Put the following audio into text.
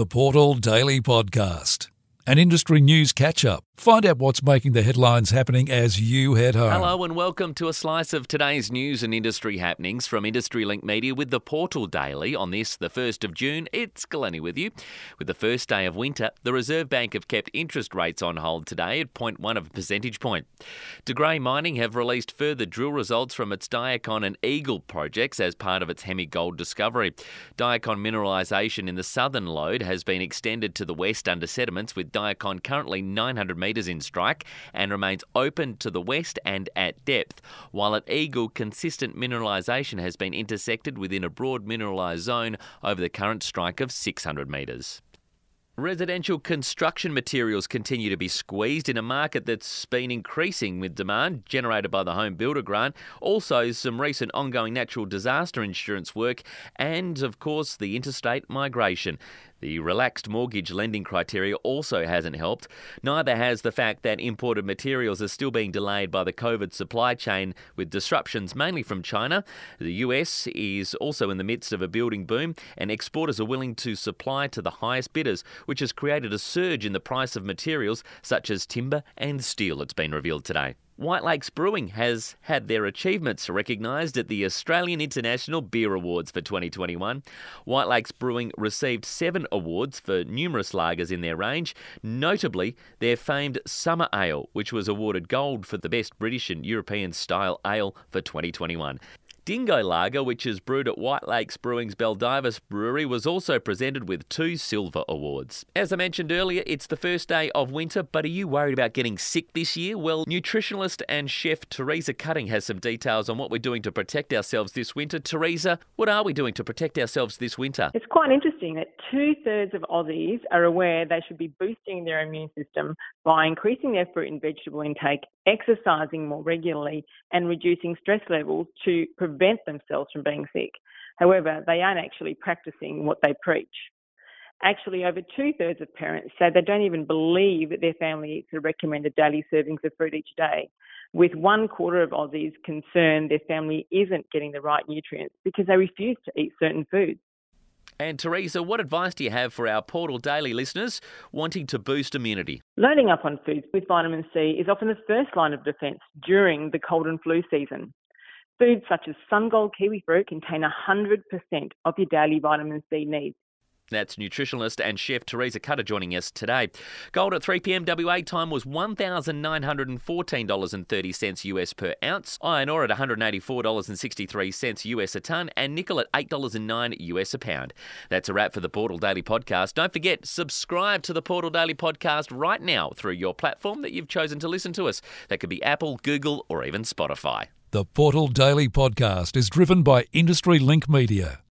The Portal Daily Podcast, an industry news catch up. Find out what's making the headlines happening as you head home. Hello and welcome to a slice of today's news and industry happenings from Industry Link Media with the Portal Daily. On this, the 1st of June, it's Glennie with you. With the first day of winter, the Reserve Bank have kept interest rates on hold today at 0.1 of a percentage point. De Grey Mining have released further drill results from its Diucon and Eagle projects as part of its Hemi Gold discovery. Diucon mineralisation in the southern lode has been extended to the west under sediments, with Diucon currently 900 metres in strike and remains open to the west and at depth, while at Eagle, consistent mineralisation has been intersected within a broad mineralised zone over the current strike of 600 metres. Residential construction materials continue to be squeezed in a market that's been increasing with demand generated by the Home Builder Grant, also some recent ongoing natural disaster insurance work, and of course the interstate migration. The relaxed mortgage lending criteria also hasn't helped. Neither has the fact that imported materials are still being delayed by the COVID supply chain with disruptions mainly from China. The US is also in the midst of a building boom, and exporters are willing to supply to the highest bidders, which has created a surge in the price of materials such as timber and steel, it's been revealed today. Whitelakes Brewing has had their achievements recognised at the Australian International Beer Awards for 2021. Whitelakes Brewing received seven awards for numerous lagers in their range, notably their famed Summer Ale, which was awarded gold for the best British and European style ale for 2021. Dingo Lager, which is brewed at Whitelakes Brewing's Baldivis Brewery, was also presented with two silver awards. As I mentioned earlier, it's the first day of winter, but are you worried about getting sick this year? Well, nutritionalist and chef Teresa Cutter has some details on what we're doing to protect ourselves this winter. Teresa, what are we doing to protect ourselves this winter? It's quite interesting that two thirds of Aussies are aware they should be boosting their immune system by increasing their fruit and vegetable intake, exercising more regularly, and reducing stress levels to prevent prevent themselves from being sick. However, they aren't actually practicing what they preach. Actually, over two thirds of parents say they don't even believe that their family eats the recommended daily servings of fruit each day, with one quarter of Aussies concerned their family isn't getting the right nutrients because they refuse to eat certain foods. And Teresa, what advice do you have for our Portal Daily listeners wanting to boost immunity? Loading up on foods with vitamin C is often the first line of defence during the cold and flu season. Foods such as SunGold kiwi fruit contain 100% of your daily vitamin C needs. That's nutritionalist and chef Teresa Cutter joining us today. Gold at 3 p.m. WA time was $1,914.30 US per ounce. Iron ore at $184.63 US a tonne, and nickel at $8.09 US a pound. That's a wrap for the Portal Daily Podcast. Don't forget, subscribe to the Portal Daily Podcast right now through your platform that you've chosen to listen to us. That could be Apple, Google, or even Spotify. The Portal Daily Podcast is driven by Industry Link Media.